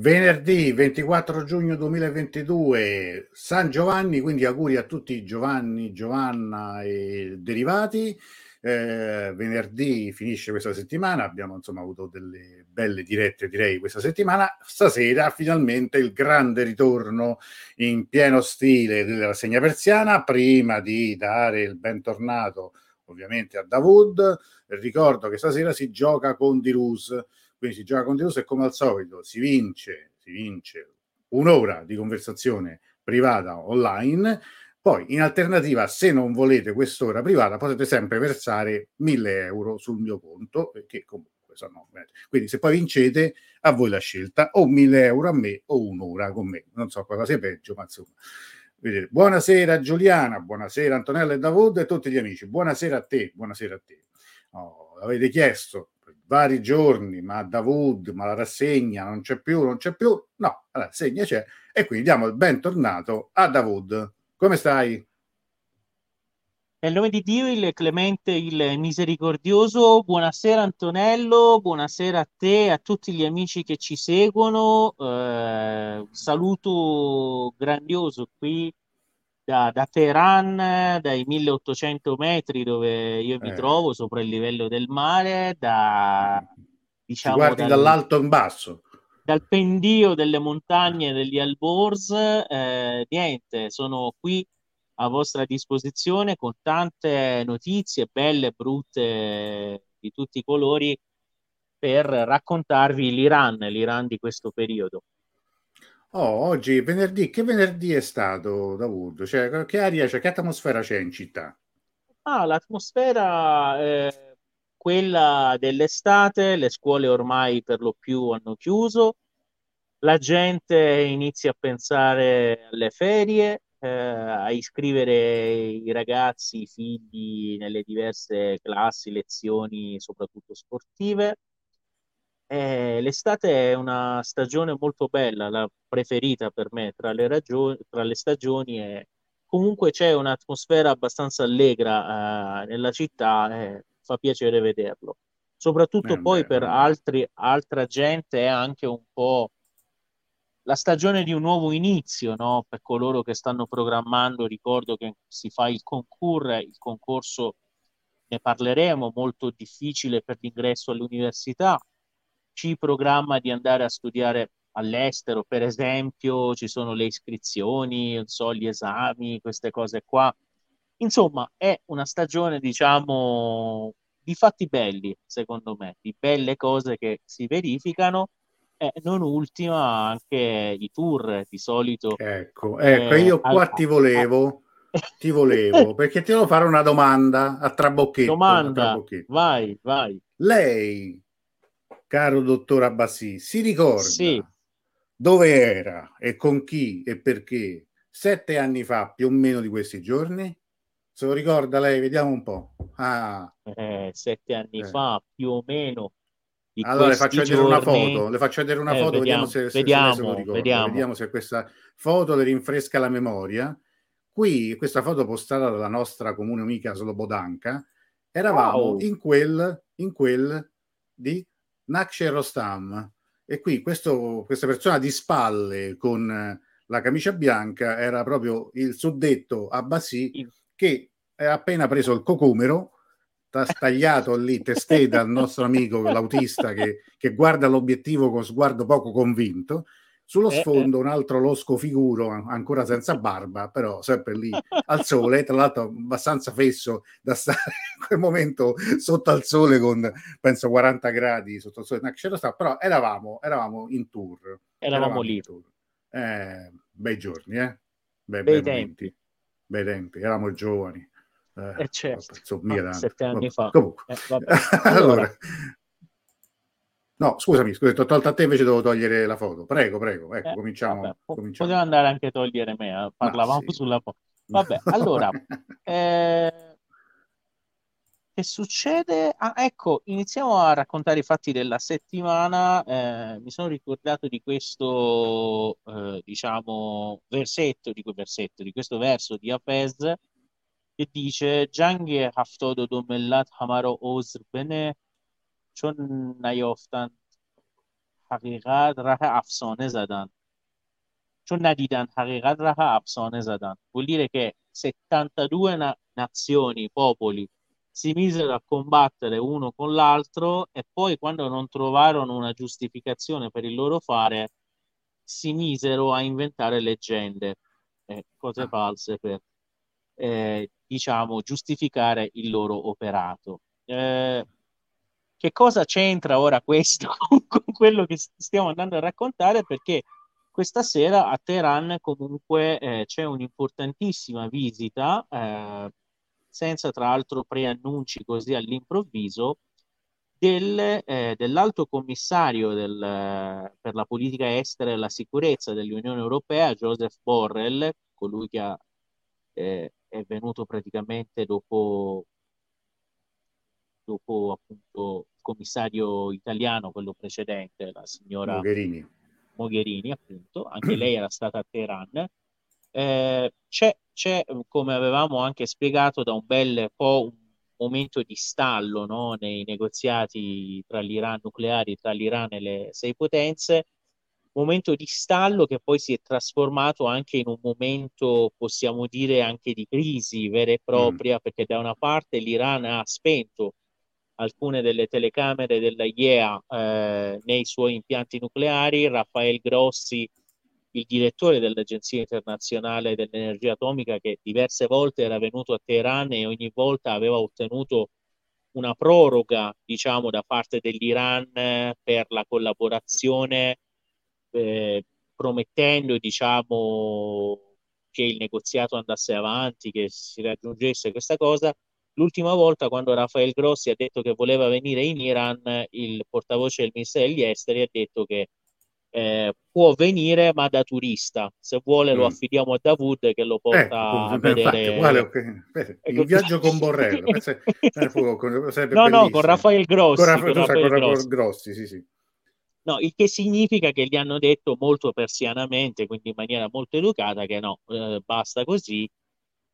Venerdì 24 giugno 2022, San Giovanni, quindi auguri a tutti Giovanni, Giovanna e derivati. Eh, venerdì finisce questa settimana, abbiamo insomma avuto delle belle dirette direi questa settimana. Stasera finalmente il grande ritorno in pieno stile della rassegna persiana. Prima di dare il bentornato ovviamente a Davud, ricordo che stasera si gioca con Dirus quindi si gioca con Deus e come al solito si vince, si vince un'ora di conversazione privata online. Poi, in alternativa, se non volete quest'ora privata, potete sempre versare 1000 euro sul mio conto, che comunque sono. Quindi, se poi vincete, a voi la scelta, o 1000 euro a me o un'ora con me. Non so cosa sia peggio, ma insomma. Vedete. Buonasera Giuliana, buonasera Antonella e Davud e tutti gli amici. Buonasera a te, buonasera a te. Oh, avete chiesto vari giorni, ma Davud, ma la rassegna non c'è più, non c'è più. No, la rassegna c'è e quindi diamo il bentornato a Davud. Come stai? Nel nome di Dio, il clemente, il misericordioso, buonasera Antonello, buonasera a te e a tutti gli amici che ci seguono. Eh, saluto grandioso qui da, da, Teheran, dai 1800 metri dove io mi eh. trovo, sopra il livello del mare, da, diciamo, guardi dal, dall'alto in basso. Dal pendio delle montagne degli Alborz, eh, niente, sono qui a vostra disposizione con tante notizie belle e brutte di tutti i colori per raccontarvi l'Iran, l'Iran di questo periodo. Oh, oggi venerdì, che venerdì è stato, Davud? Cioè, che aria c'è, che atmosfera c'è in città? Ah, l'atmosfera è quella dell'estate, le scuole ormai per lo più hanno chiuso, la gente inizia a pensare alle ferie, eh, a iscrivere i ragazzi, i figli nelle diverse classi, lezioni, soprattutto sportive eh, l'estate è una stagione molto bella, la preferita per me tra le, ragioni, tra le stagioni e comunque c'è un'atmosfera abbastanza allegra eh, nella città e fa piacere vederlo. Soprattutto eh, poi beh, per altri, altra gente è anche un po' la stagione di un nuovo inizio, no? Per coloro che stanno programmando, ricordo che si fa il concours, il concorso ne parleremo, molto difficile per l'ingresso all'università, chi programma di andare a studiare all'estero, per esempio, ci sono le iscrizioni, non so, gli esami, queste cose qua. Insomma, è una stagione, diciamo, di fatti belli, secondo me, di belle cose che si verificano e non ultima anche i tour di solito. Ecco, ecco, eh, io qua ti volevo, ti volevo, perché ti devo fare una domanda a trabocchetto. Domanda, a trabocchetto. vai, vai. Lei caro dottor Abbassi, si ricorda sì. dove era e con chi e perché sette anni fa più o meno di questi giorni? Se lo ricorda lei, vediamo un po'. Ah. Eh, sette anni eh. fa più o meno. allora le faccio vedere una foto, le faccio vedere una eh, foto, vediamo, vediamo, se, se, vediamo, se, ricorda, vediamo. vediamo se questa foto le rinfresca la memoria. Qui, questa foto postata dalla nostra comune amica Slobodanka, eravamo wow. in, quel, in quel di Nakshe Rostam. E qui questo, questa persona di spalle con la camicia bianca era proprio il suddetto Abbasi che ha appena preso il cocomero, tagliato lì testè dal nostro amico l'autista che, che guarda l'obiettivo con sguardo poco convinto sullo eh, sfondo un altro losco figuro ancora senza barba, però sempre lì al sole, tra l'altro abbastanza fesso da stare in quel momento sotto al sole con penso 40 gradi sotto il sole. No, però eravamo, eravamo in tour. Eravamo, eravamo lì. Tour. Eh, bei giorni, eh? Bei, bei, bei tempi. Bei tempi, eravamo giovani. Eh, eh certo. Insomma, sette anni fa. Comunque. Eh, allora, allora No, scusami, scusa, ti ho tolto a te invece devo togliere la foto. Prego, prego, ecco, eh, cominciamo, vabbè, cominciamo. Poteva andare anche a togliere me, eh, parlavamo sì. sulla foto. Vabbè, allora, eh, che succede? Ah, ecco, iniziamo a raccontare i fatti della settimana. Eh, mi sono ricordato di questo, eh, diciamo, versetto, di quel versetto, di questo verso di Hafez che dice Jang haftodo domellat hamaro ozr bene چون نیافتند حقیقت راه افسانه زدن چون ندیدن حقیقت راه افسانه زدن vuol dire che 72 na- nazioni, popoli si misero a combattere uno con l'altro e poi quando non trovarono una giustificazione per il loro fare si misero a inventare leggende, eh, cose ah. false per eh, diciamo giustificare il loro operato. Eh, che cosa c'entra ora questo con quello che stiamo andando a raccontare? Perché questa sera a Teheran comunque eh, c'è un'importantissima visita, eh, senza tra l'altro preannunci così all'improvviso, del, eh, dell'alto commissario del, per la politica estera e la sicurezza dell'Unione Europea, Joseph Borrell, colui che ha, eh, è venuto praticamente dopo, dopo appunto il commissario italiano, quello precedente, la signora Mogherini. Mogherini, appunto, anche lei era stata a Teheran. Eh, c'è, c'è, come avevamo anche spiegato, da un bel po' un momento di stallo no? nei negoziati tra l'Iran nucleari, tra l'Iran e le sei potenze, momento di stallo che poi si è trasformato anche in un momento, possiamo dire, anche di crisi vera e propria, mm. perché da una parte l'Iran ha spento alcune delle telecamere della IEA eh, nei suoi impianti nucleari, Raffaele Grossi il direttore dell'Agenzia internazionale dell'energia atomica che diverse volte era venuto a Teheran e ogni volta aveva ottenuto una proroga, diciamo, da parte dell'Iran per la collaborazione, eh, promettendo, diciamo, che il negoziato andasse avanti, che si raggiungesse questa cosa. L'ultima volta, quando Rafael Grossi ha detto che voleva venire in Iran, il portavoce del Ministero degli Esteri ha detto che eh, può venire ma da turista se vuole mm. lo affidiamo a Davud che lo eh, porta eh, a vedere infatti, uguale, okay. in viaggio con Borrello no no con Raffaele Grossi con, Raff- con, Raffaele Grossi. Grossi sì, sì. No, il che significa che gli hanno detto molto persianamente, quindi in maniera molto educata, che no, eh, basta così,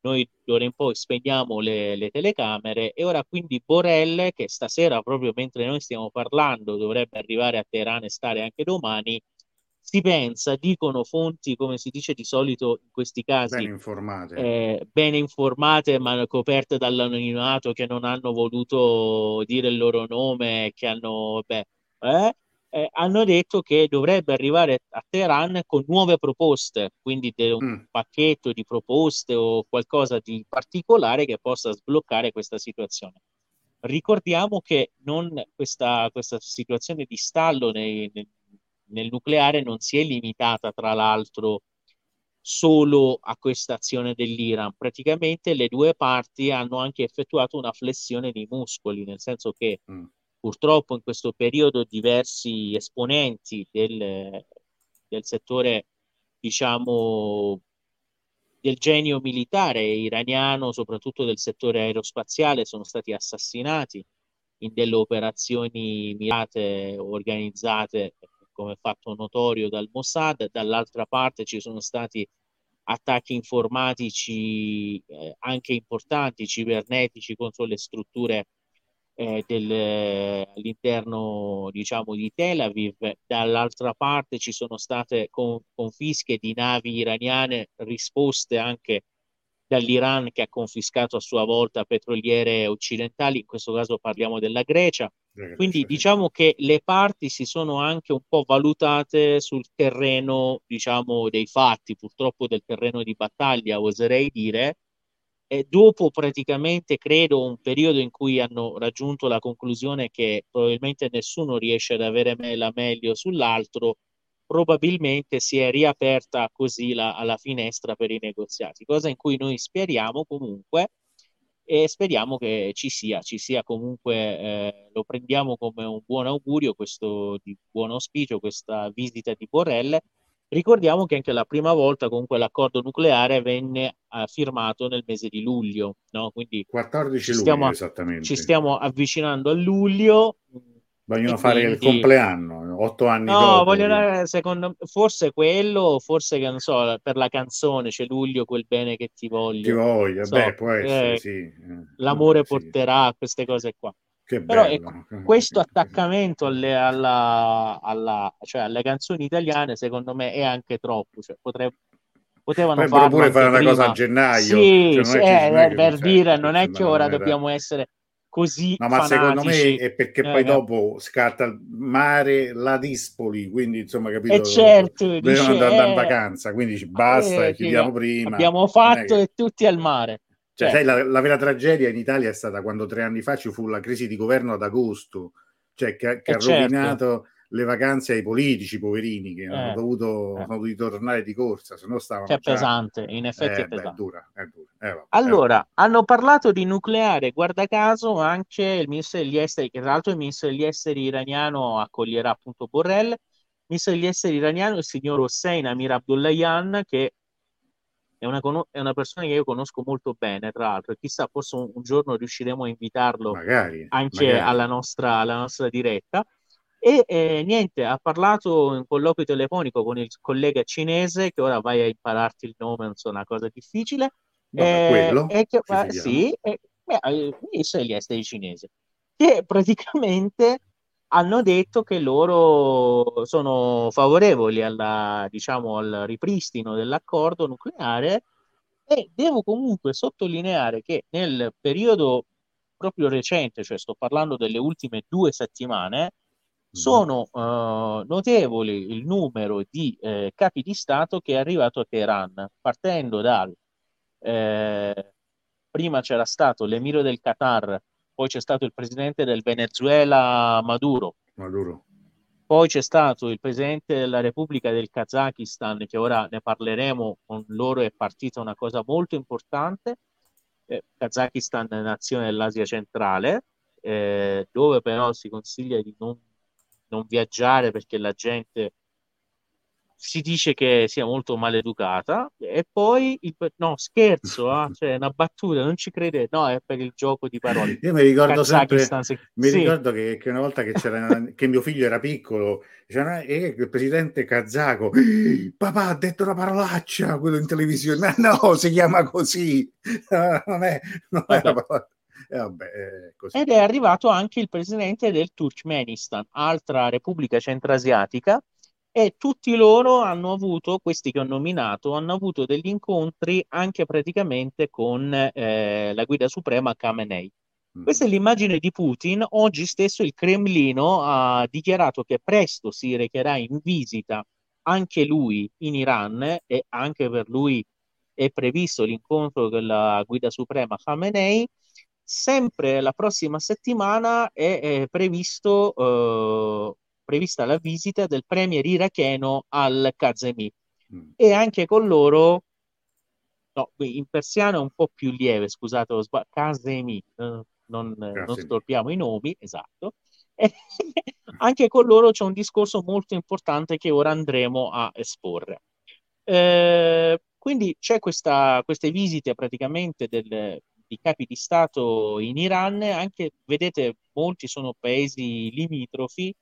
noi d'ora in poi spegniamo le, le, telecamere e ora quindi Borrell, che stasera, proprio mentre noi stiamo parlando, dovrebbe arrivare a Teheran e stare anche domani, si pensa, dicono fonti, come si dice di solito in questi casi, bene informate, eh, bene informate ma coperte dall'anonimato, che non hanno voluto dire il loro nome, che hanno, beh, eh, eh, hanno detto che dovrebbe arrivare a Teheran con nuove proposte, quindi un mm. pacchetto di proposte o qualcosa di particolare che possa sbloccare questa situazione. Ricordiamo che non, questa, questa, situazione di stallo nei, nel, nel nucleare non si è limitata, tra l'altro, solo a questa azione dell'Iran. Praticamente le due parti hanno anche effettuato una flessione dei muscoli, nel senso che mm purtroppo in questo periodo diversi esponenti del, del settore, diciamo, del genio militare iraniano, soprattutto del settore aerospaziale, sono stati assassinati in delle operazioni mirate organizzate, come fatto notorio dal Mossad. Dall'altra parte ci sono stati attacchi informatici eh, anche importanti, cibernetici contro le strutture eh, del, all'interno diciamo, di Tel Aviv, dall'altra parte ci sono state con, confische di navi iraniane risposte anche dall'Iran che ha confiscato a sua volta petroliere occidentali, in questo caso parliamo della Grecia. Quindi diciamo che le parti si sono anche un po' valutate sul terreno, diciamo, dei fatti, purtroppo del terreno di battaglia, oserei dire, e dopo praticamente credo un periodo in cui hanno raggiunto la conclusione che probabilmente nessuno riesce ad avere la meglio sull'altro, probabilmente si è riaperta così la, la finestra per i negoziati, cosa in cui noi speriamo comunque e speriamo che ci sia, ci sia comunque, eh, lo prendiamo come un buon augurio, questo di buon auspicio, questa visita di Borrell Ricordiamo che anche la prima volta comunque l'accordo nucleare venne uh, firmato nel mese di luglio, no? Quindi 14 luglio stiamo, esattamente. Ci stiamo avvicinando a luglio. Vogliono fare quindi... il compleanno, otto anni no, dopo. vogliono, secondo forse quello, forse che non so, per la canzone c'è luglio quel bene che ti voglio. Ti voglio, so, beh, può essere, eh, sì. L'amore eh, porterà a queste cose qua. Però ecco, questo attaccamento alle, alla, alla, cioè alle, canzoni italiane, secondo me, è anche troppo. Cioè, potrebbe, potevano farlo pure fare una cosa a gennaio. Sì, cioè, sì eh, per dire, non è che ora dobbiamo essere così no, ma fanatici. secondo me è perché poi eh, dopo scatta il mare la Dispoli quindi insomma capito? E eh, certo dobbiamo andare in vacanza quindi ci basta eh, chiudiamo prima. abbiamo fatto che... e tutti al mare cioè, cioè. sai, la, la, vera tragedia in Italia è stata quando tre anni fa ci fu la crisi di governo ad agosto cioè che, che ha certo. rovinato le vacanze ai politici poverini che eh, hanno, dovuto, eh. hanno dovuto tornare di corsa, se no stavano... È già... pesante, in effetti eh, è pesante. Beh, è dura, è dura. Eh, vabbè, allora, hanno parlato di nucleare, guarda caso anche il ministro degli esteri, che tra l'altro il ministro degli esteri iraniano accoglierà appunto Borrell, il ministro degli esteri iraniano, il signor Hossein Amir Abdullahian, che è una, è una, persona che io conosco molto bene, tra l'altro, e chissà, forse un, un giorno riusciremo a invitarlo magari, anche magari. Alla, nostra, alla nostra diretta. E eh, niente, ha parlato in colloquio telefonico con il collega cinese, che ora vai a impararti il nome, non so, una cosa difficile. Vabbè, eh, quello, e che, eh, sì, eh, ministro degli esteri cinese, che praticamente hanno detto che loro sono favorevoli alla, diciamo, al ripristino dell'accordo nucleare e devo comunque sottolineare che nel periodo proprio recente, cioè sto parlando delle ultime due settimane, sono uh, notevoli il numero di eh, capi di Stato che è arrivato a Teheran, partendo dal eh, prima c'era stato l'emiro del Qatar, poi c'è stato il presidente del Venezuela Maduro, Maduro. poi c'è stato il presidente della Repubblica del Kazakistan, che ora ne parleremo, con loro è partita una cosa molto importante, eh, Kazakistan è nazione dell'Asia centrale, eh, dove però si consiglia di non non viaggiare perché la gente si dice che sia molto maleducata e poi il, no scherzo ah, cioè una battuta non ci crede no è per il gioco di parole. Io mi ricordo sempre se... mi sì. ricordo che, che, una volta che c'era che mio figlio era piccolo eh, il presidente kazako papà ha detto una parolaccia quello in televisione no si chiama così. Non è, non è una parola e vabbè, è Ed è arrivato anche il presidente del Turkmenistan, altra repubblica centrasiatica, e tutti loro hanno avuto, questi che ho nominato, hanno avuto degli incontri anche praticamente con eh, la guida suprema Khamenei. Mm. Questa è l'immagine di Putin. Oggi stesso il Cremlino ha dichiarato che presto si recherà in visita anche lui in Iran e anche per lui è previsto l'incontro con la guida suprema Khamenei sempre la prossima settimana è, è previsto, eh, prevista la visita del premier iracheno al Kazemi mm. e anche con loro, no, in persiano è un po' più lieve, scusate, sbag- Kazemi, eh, non, non storpiamo i nomi, esatto. anche con loro c'è un discorso molto importante che ora andremo a esporre. Eh, quindi c'è questa, queste visite praticamente del, di capi di Stato in Iran, anche vedete molti sono paesi limitrofi,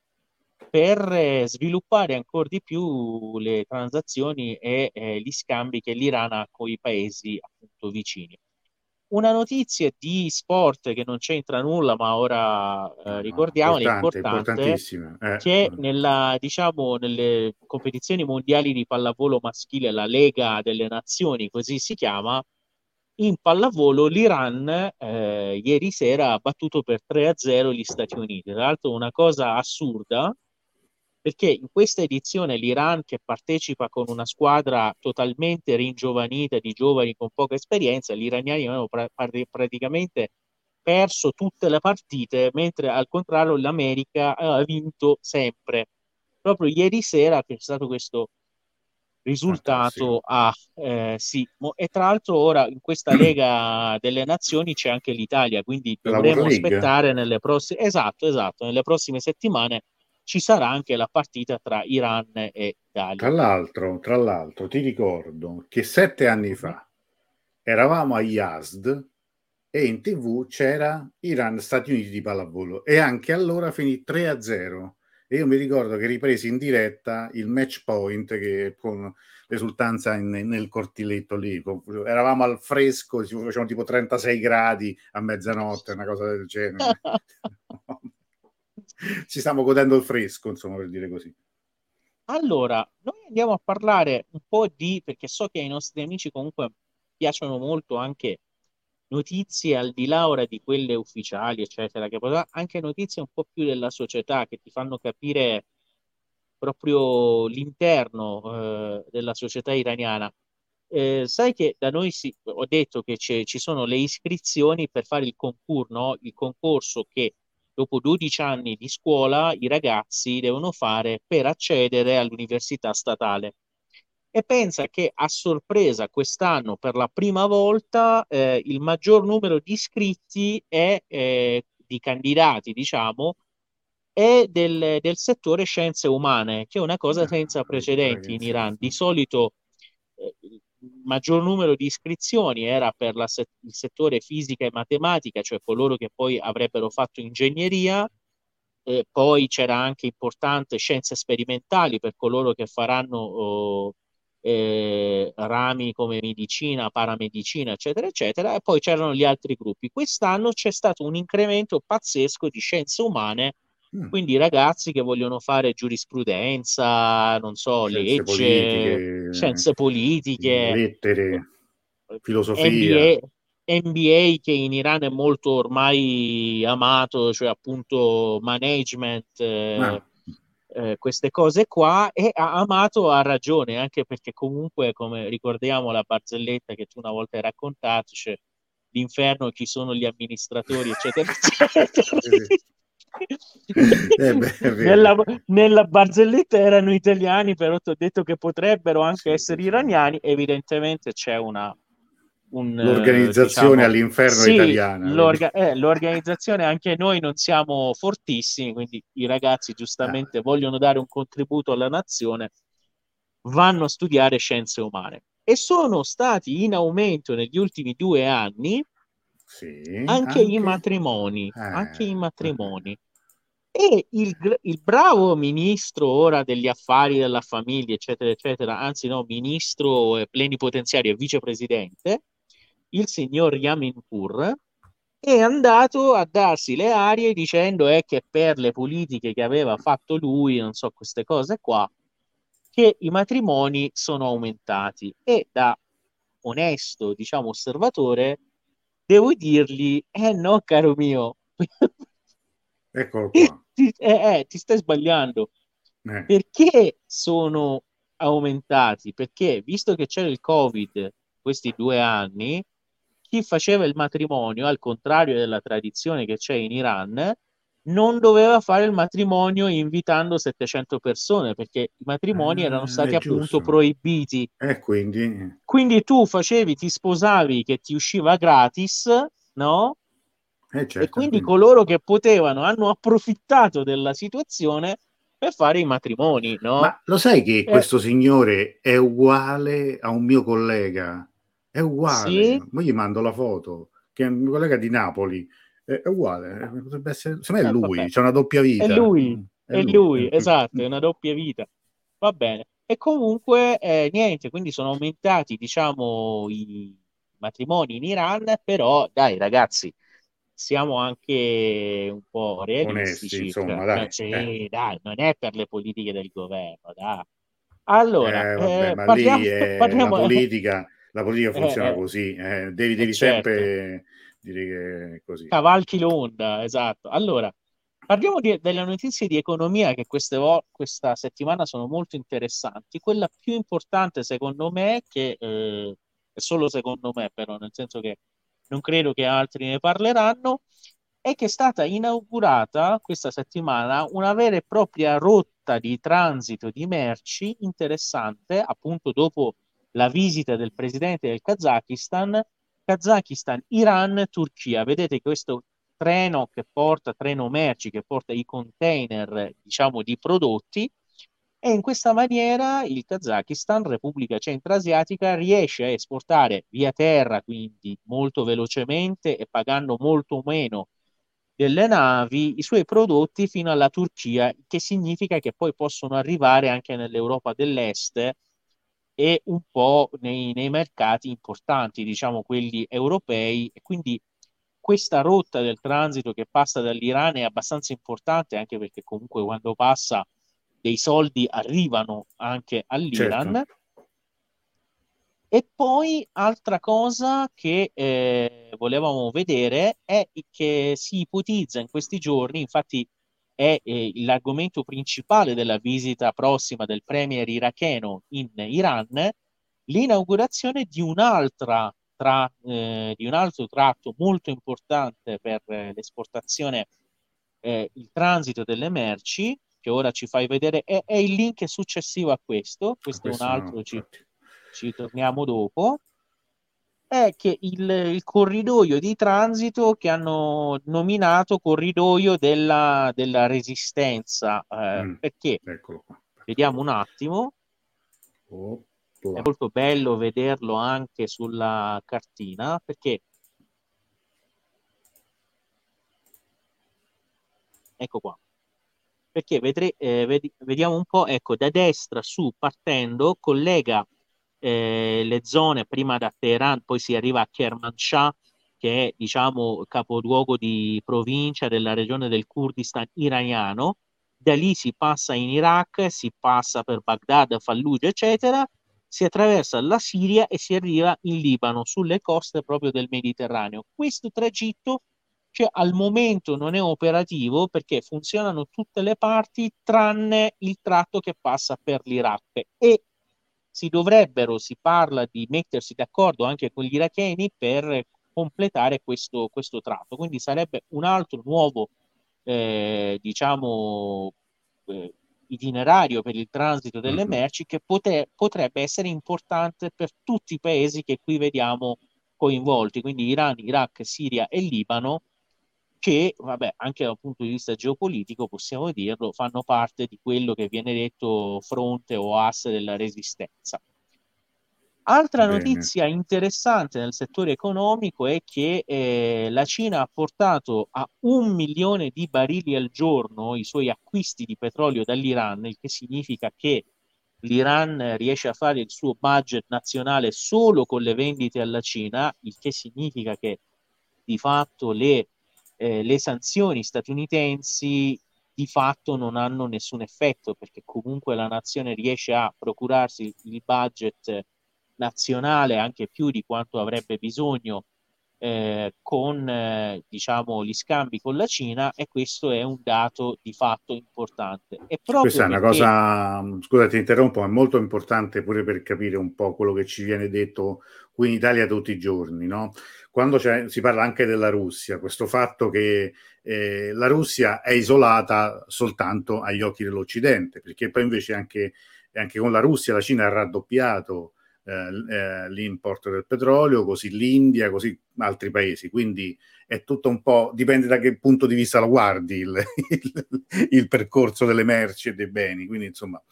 per eh, sviluppare ancora di più le transazioni e eh, gli scambi che l'Iran ha con i paesi appunto vicini. Una notizia di sport che non c'entra nulla, ma ora eh, ricordiamo, no, importante, è eh. che nella, diciamo, nelle competizioni mondiali di pallavolo maschile, la Lega delle Nazioni, così si chiama, in pallavolo l'Iran eh, ieri sera ha battuto per 3-0 gli Stati Uniti. Tra l'altro una cosa assurda, perché in questa edizione l'Iran che partecipa con una squadra totalmente ringiovanita di giovani con poca esperienza, gli iraniani hanno pra- praticamente perso tutte le partite, mentre al contrario l'America ha vinto sempre. Proprio ieri sera c'è stato questo risultato a eh, sì. E tra l'altro ora in questa Lega delle Nazioni c'è anche l'Italia, quindi dovremo aspettare nelle prossime esatto, esatto, nelle prossime settimane ci sarà anche la partita tra Iran e Italia. Tra l'altro, tra l'altro ti ricordo che sette anni fa eravamo a Yazd e in tv c'era Iran-Stati Uniti di pallavolo e anche allora finì 3 a 0 e io mi ricordo che ripresi in diretta il match point che con l'esultanza in, nel cortiletto lì, eravamo al fresco, facevano tipo 36 gradi a mezzanotte, una cosa del genere. ci stiamo godendo il fresco, insomma, per dire così. Allora, noi andiamo a parlare un po' di, perché so che ai nostri amici comunque piacciono molto anche notizie al di là ora di quelle ufficiali, eccetera, che anche notizie un po' più della società che ti fanno capire proprio l'interno eh, della società iraniana. Eh, sai che da noi si, ho detto che ci sono le iscrizioni per fare il concorso, no? il concorso che dopo 12 anni di scuola i ragazzi devono fare per accedere all'università statale. E pensa che a sorpresa quest'anno per la prima volta eh, il maggior numero di iscritti è eh, di candidati, diciamo, è del, del, settore scienze umane, che è una cosa ah, senza precedenti in Iran. Di solito eh, maggior numero di iscrizioni era per la, il settore fisica e matematica, cioè coloro che poi avrebbero fatto ingegneria, eh, poi c'era anche importante scienze sperimentali per coloro che faranno oh, eh, rami come medicina, paramedicina, eccetera, eccetera, e poi c'erano gli altri gruppi. Quest'anno c'è stato un incremento pazzesco di scienze umane. Quindi ragazzi che vogliono fare giurisprudenza, non so, scienze legge, politiche, scienze politiche, lettere, filosofia. NBA, NBA che in Iran è molto ormai amato, cioè appunto management. Eh, ah eh, queste cose qua e ha amato ha ragione, anche perché comunque, come ricordiamo la barzelletta che tu una volta hai raccontato, cioè l'inferno ci sono gli amministratori, eccetera, eccetera. Eh beh, nella, nella, barzelletta erano italiani, però ti ho detto che potrebbero anche sì, essere iraniani. Evidentemente c'è una, un, l'organizzazione diciamo, all'inferno sì, italiana. L'orga- eh, l'organizzazione anche noi non siamo fortissimi, quindi i ragazzi giustamente ah. vogliono dare un contributo alla nazione, vanno a studiare scienze umane e sono stati in aumento negli ultimi due anni sì, anche, anche, i matrimoni, eh. anche i matrimoni. E il, il, bravo ministro ora degli affari della famiglia, eccetera, eccetera, anzi no, ministro plenipotenziario e vicepresidente, il signor Yaminpur è andato a darsi le arie dicendo è che per le politiche che aveva fatto lui, non so queste cose qua, che i matrimoni sono aumentati e da onesto, diciamo, osservatore, devo dirgli, eh no, caro mio, Eccolo qua. ti, eh, eh, ti stai sbagliando. Eh. Perché sono aumentati? Perché visto che c'era il Covid questi due anni, chi faceva il matrimonio, al contrario della tradizione che c'è in Iran, non doveva fare il matrimonio invitando 700 persone perché i matrimoni ah, erano stati appunto proibiti. E quindi... quindi tu facevi, ti sposavi che ti usciva gratis, no? Eh certo, e quindi, quindi coloro che potevano hanno approfittato della situazione per fare i matrimoni, no? Ma lo sai che eh. questo signore è uguale a un mio collega è uguale. Sì? Poi gli mando la foto, che è un collega di Napoli. È, uguale, eh, potrebbe essere. Secondo me è eh, lui, c'è una doppia vita. È lui, mm, è, è lui, lui, esatto, è una doppia vita. Va bene. E comunque, eh, niente, quindi sono aumentati, diciamo, i matrimoni in Iran, però dai ragazzi, siamo anche un po' realistici. Onesti, insomma, cioè, dai, sì, eh. dai, non è per le politiche del governo, dai. Allora, eh, vabbè, eh, parliamo, è, parliamo, la politica la politica eh, funziona eh, così, eh, devi, devi certo. sempre dire che così. Cavalchi l'onda, esatto. Allora, parliamo di, delle notizie di economia che queste questa settimana sono molto interessanti. Quella più importante secondo me, che eh, è solo secondo me però, nel senso che non credo che altri ne parleranno, è che è stata inaugurata questa settimana una vera e propria rotta di transito di merci interessante, appunto dopo la visita del presidente del Kazakistan, Kazakistan, Iran, Turchia. Vedete questo treno che porta, treno merci, che porta i container, diciamo, di prodotti, e in questa maniera il Kazakistan, Repubblica Centrasiatica, riesce a esportare via terra, quindi molto velocemente e pagando molto meno delle navi i suoi prodotti fino alla Turchia, che significa che poi possono arrivare anche nell'Europa dell'Est e un po' nei, nei mercati importanti, diciamo quelli europei, e quindi questa rotta del transito che passa dall'Iran è abbastanza importante anche perché comunque quando passa dei soldi arrivano anche all'Iran. Certo. E poi altra cosa che eh, volevamo vedere è che si ipotizza in questi giorni, infatti è eh, l'argomento principale della visita prossima del premier iracheno in Iran, l'inaugurazione di un'altra tra, eh, di un altro tratto molto importante per eh, l'esportazione, eh, il transito delle merci, che ora ci fai vedere, è, è il link successivo a questo, questo, questo è un altro, no, ci, ci torniamo dopo, è che il, il, corridoio di transito che hanno nominato corridoio della, della resistenza. Eh, mm, perché? Vediamo un attimo. Oh, È molto bello vederlo anche sulla cartina perché ecco qua perché vedre, eh, vedi, vediamo un po', ecco, da destra su partendo, collega eh, le zone prima da Teheran, poi si arriva a Kermanshah, che è, diciamo, capoluogo di provincia della regione del Kurdistan iraniano, da lì si passa in Iraq, si passa per Baghdad, Fallujah, eccetera, si attraversa la Siria e si arriva in Libano, sulle coste proprio del Mediterraneo. Questo tragitto che al momento non è operativo perché funzionano tutte le parti tranne il tratto che passa per l'Iraq e si dovrebbero, si parla di mettersi d'accordo anche con gli iracheni per completare questo, questo tratto. Quindi sarebbe un altro nuovo, eh, diciamo, eh, itinerario per il transito delle mm-hmm. merci che pote- potrebbe essere importante per tutti i paesi che qui vediamo coinvolti, quindi Iran, Iraq, Siria e Libano, che, vabbè, anche dal punto di vista geopolitico, possiamo dirlo, fanno parte di quello che viene detto fronte o asse della resistenza. Altra Bene. notizia interessante nel settore economico è che eh, la Cina ha portato a un milione di barili al giorno i suoi acquisti di petrolio dall'Iran, il che significa che l'Iran riesce a fare il suo budget nazionale solo con le vendite alla Cina, il che significa che di fatto le eh, le sanzioni statunitensi di fatto non hanno nessun effetto perché comunque la nazione riesce a procurarsi il budget nazionale anche più di quanto avrebbe bisogno eh, con eh, diciamo gli scambi con la Cina e questo è un dato di fatto importante. E Questa è una perché... cosa, scusa ti interrompo, è molto importante pure per capire un po' quello che ci viene detto qui in Italia tutti i giorni, no? Quando si parla anche della Russia, questo fatto che eh, la Russia è isolata soltanto agli occhi dell'Occidente, perché poi invece anche, anche con la Russia la Cina ha raddoppiato eh, eh, l'import del petrolio, così l'India, così altri paesi. Quindi è tutto un po', dipende da che punto di vista lo guardi il, il, il percorso delle merci e dei beni. Quindi insomma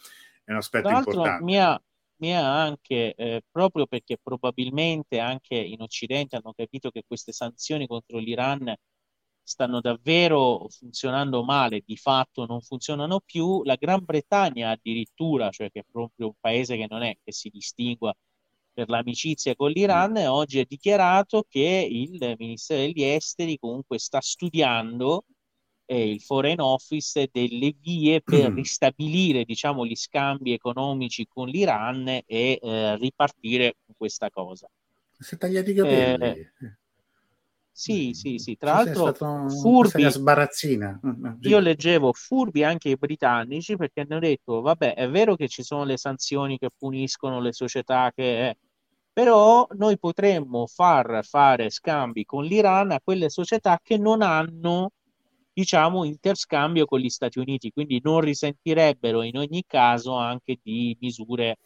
è un aspetto importante. Mi ha, mi ha anche, eh, proprio perché probabilmente anche in Occidente hanno capito che queste sanzioni contro l'Iran stanno davvero funzionando male, di fatto non funzionano più. La Gran Bretagna addirittura, cioè che è proprio un paese che non è che si distingua per l'amicizia con l'Iran, mm. oggi ha dichiarato che il Ministero degli Esteri comunque sta studiando eh, il Foreign Office delle vie per mm. ristabilire diciamo, gli scambi economici con l'Iran e eh, ripartire con questa cosa. Si è tagliati i capelli. Eh, sì, sì, sì. Tra l'altro, furbi, sbarazzina. Mm, mm, io leggevo furbi anche i britannici perché hanno detto, vabbè, è vero che ci sono le sanzioni che puniscono le società che... Però noi potremmo far fare scambi con l'Iran a quelle società che non hanno, diciamo, interscambio con gli Stati Uniti, quindi non risentirebbero in ogni caso anche di misure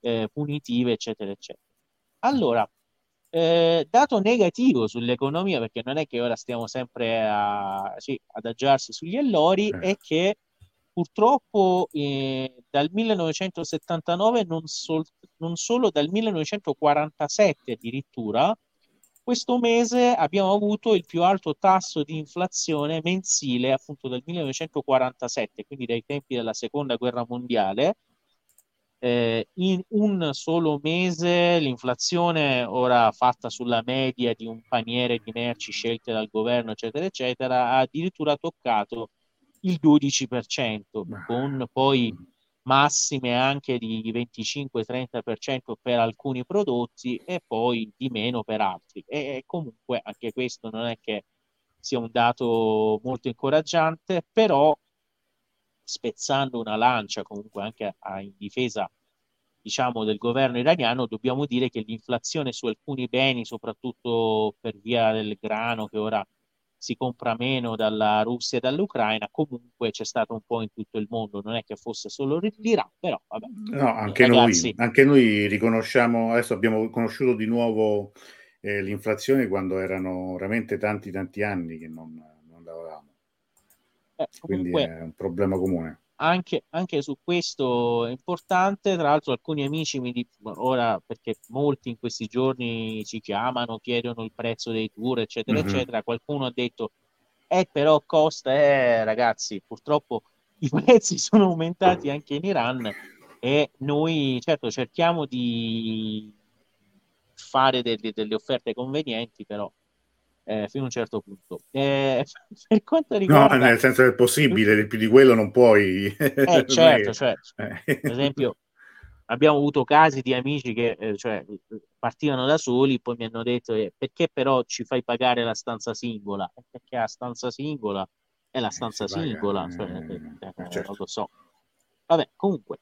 eh, punitive, eccetera, eccetera. Allora, eh, dato negativo sull'economia, perché non è che ora stiamo sempre a, sì, adagiarsi sugli allori, eh. è che purtroppo eh, dal 1979, non, sol- non, solo dal 1947 addirittura, questo mese abbiamo avuto il più alto tasso di inflazione mensile appunto dal 1947, quindi dai tempi della seconda guerra mondiale. Eh, in un solo mese l'inflazione, ora fatta sulla media di un paniere di merci scelte dal governo, eccetera, eccetera, ha addirittura toccato il 12%, con poi massime anche di 25-30% per alcuni prodotti e poi di meno per altri. E comunque anche questo non è che sia un dato molto incoraggiante, però spezzando una lancia comunque anche a, in difesa diciamo del governo iraniano, dobbiamo dire che l'inflazione su alcuni beni, soprattutto per via del grano che ora si compra meno dalla Russia e dall'Ucraina, comunque c'è stato un po' in tutto il mondo, non è che fosse solo l'Iran, però vabbè. No, anche, ragazzi... noi, anche noi riconosciamo, adesso abbiamo conosciuto di nuovo eh, l'inflazione quando erano veramente tanti tanti anni che non, non lavoravamo. Eh. Quindi è un problema comune anche, anche, su questo è importante. Tra l'altro, alcuni amici mi dicono ora perché molti in questi giorni ci chiamano, chiedono il prezzo dei tour, eccetera, mm-hmm. eccetera. Qualcuno ha detto, eh, però costa, eh, ragazzi, purtroppo i prezzi sono aumentati anche in Iran e noi, certo, cerchiamo di fare delle, delle offerte convenienti, però eh, fino a un certo punto. Eh, per quanto riguarda... No, nel senso che è possibile, più di quello non puoi... Eh, certo, cioè, per esempio, abbiamo avuto casi di amici che eh, cioè, partivano da soli, poi mi hanno detto eh, perché però ci fai pagare la stanza singola? Eh, perché la stanza singola è la stanza singola, paga, cioè, certo. non lo so. Vabbè, comunque...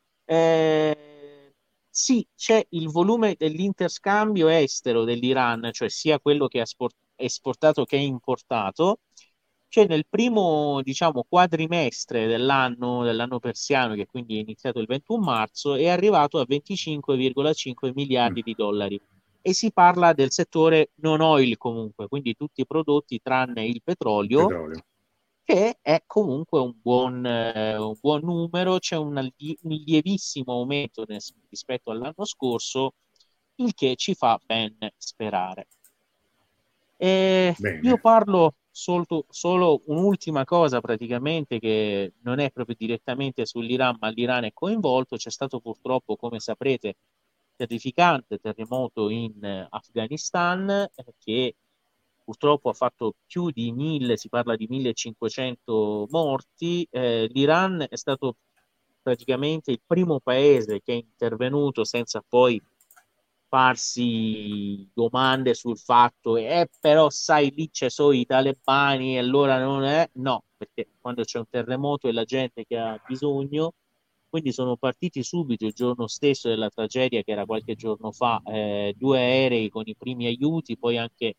sì, c'è il volume dell'interscambio estero dell'Iran, cioè sia quello che ha sport- esportato che importato, cioè nel primo diciamo, quadrimestre dell'anno, dell'anno persiano, che quindi è iniziato il 21 marzo, è arrivato a 25,5 miliardi di dollari. E si parla del settore non oil comunque, quindi tutti i prodotti tranne il petrolio, petrolio. che è comunque un buon, eh, un buon numero, c'è un, un lievissimo aumento rispetto all'anno scorso, il che ci fa ben sperare. E io parlo solo, solo un'ultima cosa praticamente che non è proprio direttamente sull'Iran, ma l'Iran è coinvolto. C'è stato purtroppo, come saprete, terrificante terremoto in Afghanistan eh, che purtroppo ha fatto più di mille, si parla di 1500 morti. Eh, L'Iran è stato praticamente il primo paese che è intervenuto senza poi farsi domande sul fatto eh però sai lì c'è solo i talebani e allora non è no perché quando c'è un terremoto è la gente che ha bisogno. Quindi sono partiti subito il giorno stesso della tragedia che era qualche giorno fa eh, due aerei con i primi aiuti poi anche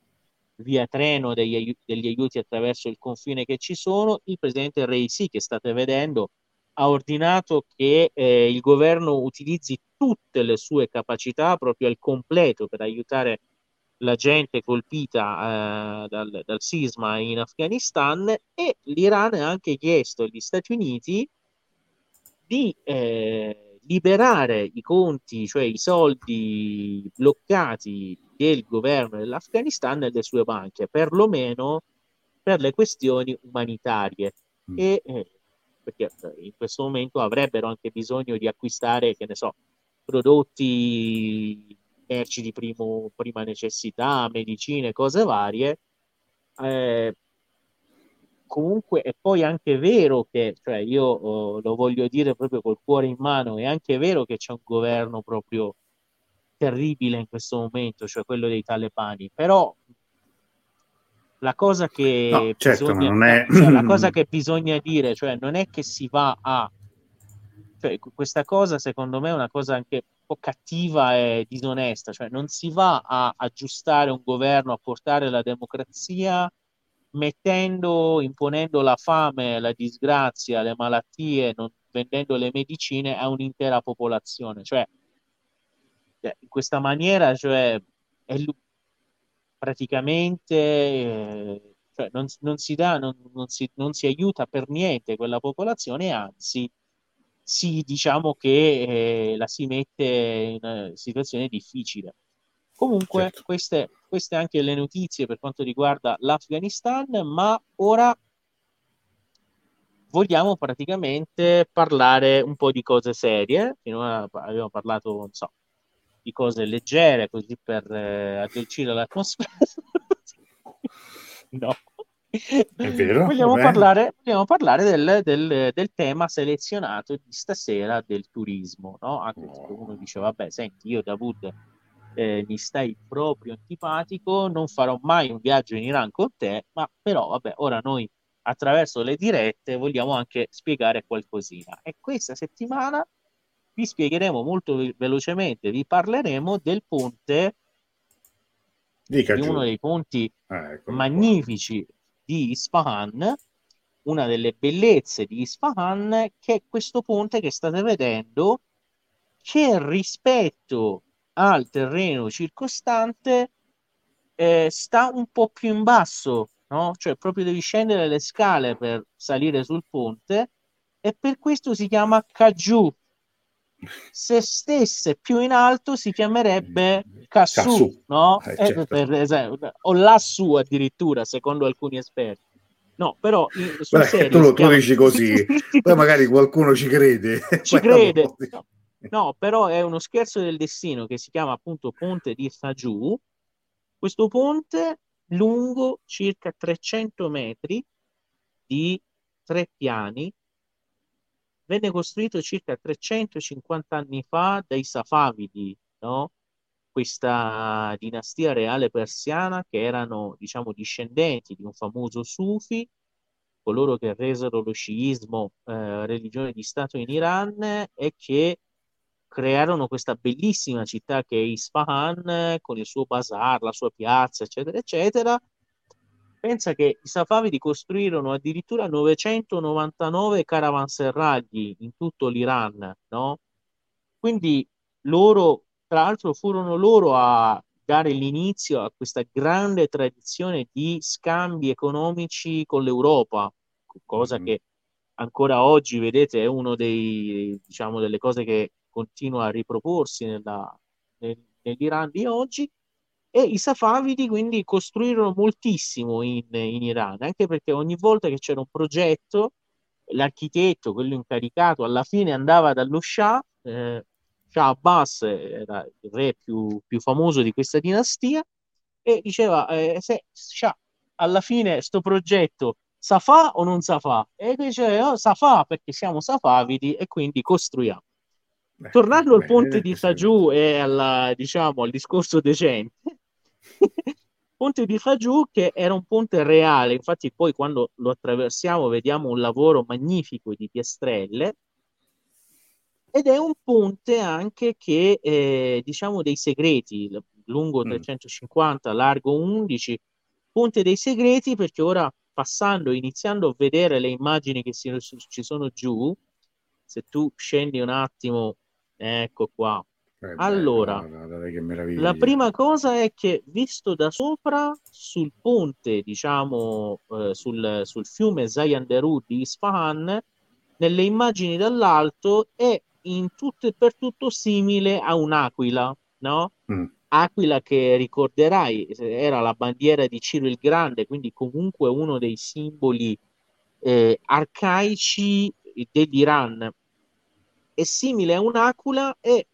via treno degli aiuti, degli aiuti attraverso il confine che ci sono. Il presidente Reisi che state vedendo ha ordinato che eh, il governo utilizzi tutte le sue capacità proprio al completo per aiutare la gente colpita eh, dal, dal, sisma in Afghanistan e l'Iran ha anche chiesto agli Stati Uniti di eh, liberare i conti, cioè i soldi bloccati del governo dell'Afghanistan e delle sue banche, perlomeno per le questioni umanitarie. Mm. E eh, perché in questo momento avrebbero anche bisogno di acquistare, che ne so, prodotti, merci di primo, prima necessità, medicine, cose varie. Eh, comunque è poi anche vero che, cioè io oh, lo voglio dire proprio col cuore in mano, è anche vero che c'è un governo proprio terribile in questo momento, cioè quello dei talebani, però la cosa che, no, certo, bisogna, è... cioè, la cosa che bisogna dire, cioè non è che si va a... Cioè, questa cosa secondo me è una cosa anche un po' cattiva e disonesta, cioè non si va a aggiustare un governo, a portare la democrazia mettendo, imponendo la fame, la disgrazia, le malattie, non vendendo le medicine a un'intera popolazione. Cioè, cioè in questa maniera, cioè, è, praticamente eh, cioè non, non, si dà, non, non, si, non si aiuta per niente quella popolazione, anzi si diciamo che eh, la si mette in una situazione difficile. Comunque, certo. queste, queste anche le notizie per quanto riguarda l'Afghanistan, ma ora vogliamo praticamente parlare un po' di cose serie. Finora abbiamo parlato, non so, di cose leggere, così per eh, addolcire l'atmosfera. no. È vero, vogliamo, parlare, vogliamo parlare del, del, del, tema selezionato di stasera del turismo, no? Anche se uno dice, vabbè, senti, io Davud eh, mi stai proprio antipatico, non farò mai un viaggio in Iran con te, ma però, vabbè, ora noi attraverso le dirette vogliamo anche spiegare qualcosina. E questa settimana vi spiegheremo molto velocemente, vi parleremo del ponte, Dica di giù. uno dei ponti ah, magnifici qua. Di Isfahan, una delle bellezze di Isfahan, che è questo ponte che state vedendo, che rispetto al terreno circostante eh, sta un po' più in basso no? Cioè proprio devi scendere le scale per salire sul ponte e per questo si chiama Kaju. Se stesse più in alto si chiamerebbe Kassu, no? Eh, eh, certo. per esempio, o lassù addirittura, secondo alcuni esperti. No, però Beh, serio, tu lo tu dici così, poi magari qualcuno ci crede. Ci crede. No, no, però è uno scherzo del destino che si chiama appunto Ponte di Kaju. Questo ponte lungo circa 300 metri di tre piani. Venne costruito circa 350 anni fa dai Safavidi, no? questa dinastia reale persiana che erano, diciamo, discendenti di un famoso Sufi, coloro che resero lo sciismo eh, religione di Stato in Iran e che crearono questa bellissima città che è Isfahan con il suo bazar, la sua piazza, eccetera, eccetera. Pensa che i Safavidi costruirono addirittura 999 caravanserragli in tutto l'Iran, no? Quindi loro, tra l'altro, furono loro a dare l'inizio a questa grande tradizione di scambi economici con l'Europa, cosa mm-hmm. che ancora oggi, vedete, è una diciamo, delle cose che continua a riproporsi nella, nel, nell'Iran di oggi e i Safavidi quindi costruirono moltissimo in, in, Iran, anche perché ogni volta che c'era un progetto, l'architetto, quello incaricato, alla fine andava dallo Shah, eh, Shah Abbas era il re più, più, famoso di questa dinastia, e diceva, eh, se, Shah, alla fine sto progetto sa fa o non sa fa? E diceva, oh, sa fa perché siamo Safavidi e quindi costruiamo. Tornando al ponte di Fagiù e alla, diciamo, al discorso decente, ponte di Fagiù che era un ponte reale, infatti poi quando lo attraversiamo vediamo un lavoro magnifico di piastrelle ed è un ponte anche che eh, diciamo dei segreti, lungo 350, mm. largo 11, ponte dei segreti perché ora passando, iniziando a vedere le immagini che si, ci sono giù, se tu scendi un attimo Ecco qua. Eh allora, beh, la prima cosa è che visto da sopra sul ponte, diciamo, eh, sul, sul, fiume Zayanderu di Isfahan, nelle immagini dall'alto è in tutto e per tutto simile a un'aquila, no? Mm. Aquila che ricorderai era la bandiera di Ciro il Grande, quindi comunque uno dei simboli eh, arcaici dell'Iran è simile a un'aquila e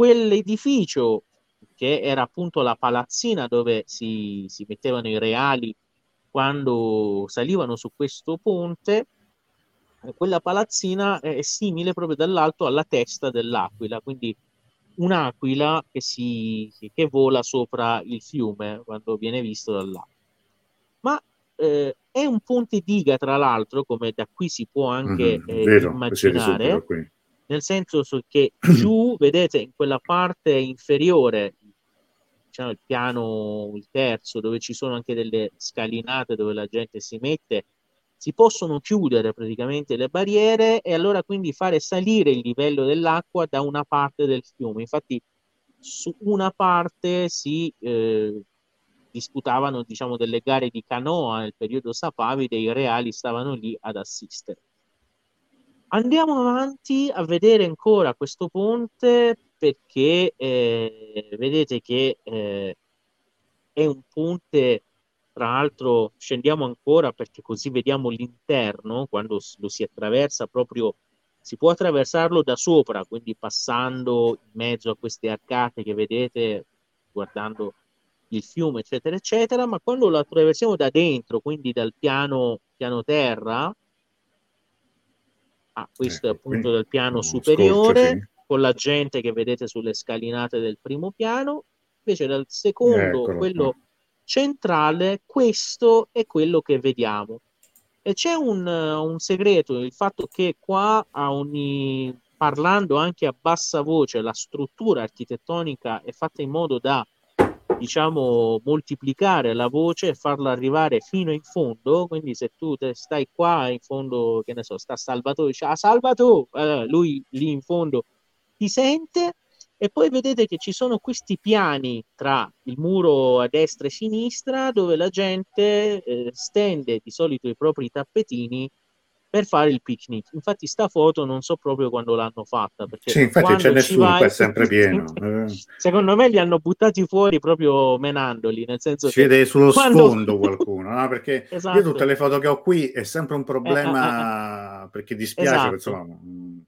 quell'edificio che era appunto la palazzina dove si, si mettevano i reali quando salivano su questo ponte, quella palazzina è simile proprio dall'alto alla testa dell'aquila, quindi un'aquila che, si, che vola sopra il fiume quando viene visto dall'alto. Ma eh, è un ponte diga, tra l'altro, come da qui si può anche mm-hmm, eh, vero, immaginare nel senso che giù, vedete, in quella parte inferiore, diciamo il piano, il terzo, dove ci sono anche delle scalinate dove la gente si mette, si possono chiudere praticamente le barriere e allora quindi fare salire il livello dell'acqua da una parte del fiume. Infatti su una parte si eh, disputavano diciamo, delle gare di canoa nel periodo Sapavide i reali stavano lì ad assistere. Andiamo avanti a vedere ancora questo ponte perché eh, vedete che eh, è un ponte, tra l'altro scendiamo ancora perché così vediamo l'interno, quando lo si attraversa proprio, si può attraversarlo da sopra, quindi passando in mezzo a queste arcate che vedete, guardando il fiume, eccetera, eccetera, ma quando lo attraversiamo da dentro, quindi dal piano, piano terra, ah, questo ecco, è appunto dal piano superiore, scorcio, sì. con la gente che vedete sulle scalinate del primo piano, invece dal secondo, Eccolo, quello centrale, questo è quello che vediamo. E c'è un, un segreto, il fatto che qua a ogni, parlando anche a bassa voce, la struttura architettonica è fatta in modo da diciamo, moltiplicare la voce e farla arrivare fino in fondo. Quindi, se tu stai qua in fondo, che ne so, sta Salvatore, dice ah, Salvatore, eh, lui lì in fondo ti sente. E poi vedete che ci sono questi piani tra il muro a destra e a sinistra dove la gente eh, stende di solito i propri tappetini per fare il picnic. Infatti, sta foto non so proprio quando l'hanno fatta. Perché sì, infatti c'è nessuno, vai, è sempre pieno. Secondo me li hanno buttati fuori proprio menandoli, nel senso si vede sullo quando... sfondo qualcuno, no? Perché esatto. io tutte le foto che ho qui è sempre un problema eh, eh, eh. perché dispiace, esatto. insomma... Mm,